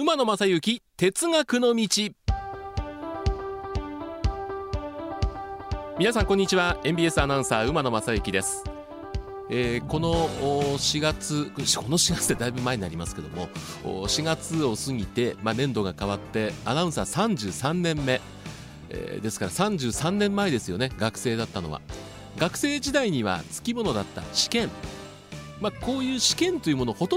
馬野正幸哲学の道。皆さんこんにちは。NBS アナウンサー馬野正幸です、えーこの4月この4月でだいぶ前になりますけども4月を過ぎて、まあ、年度が変わってアナウンサー33年目、えーですから33年前ですよね。学生だったのは。学生時代にはつきものだった試験。まあこういう試験というものほとんど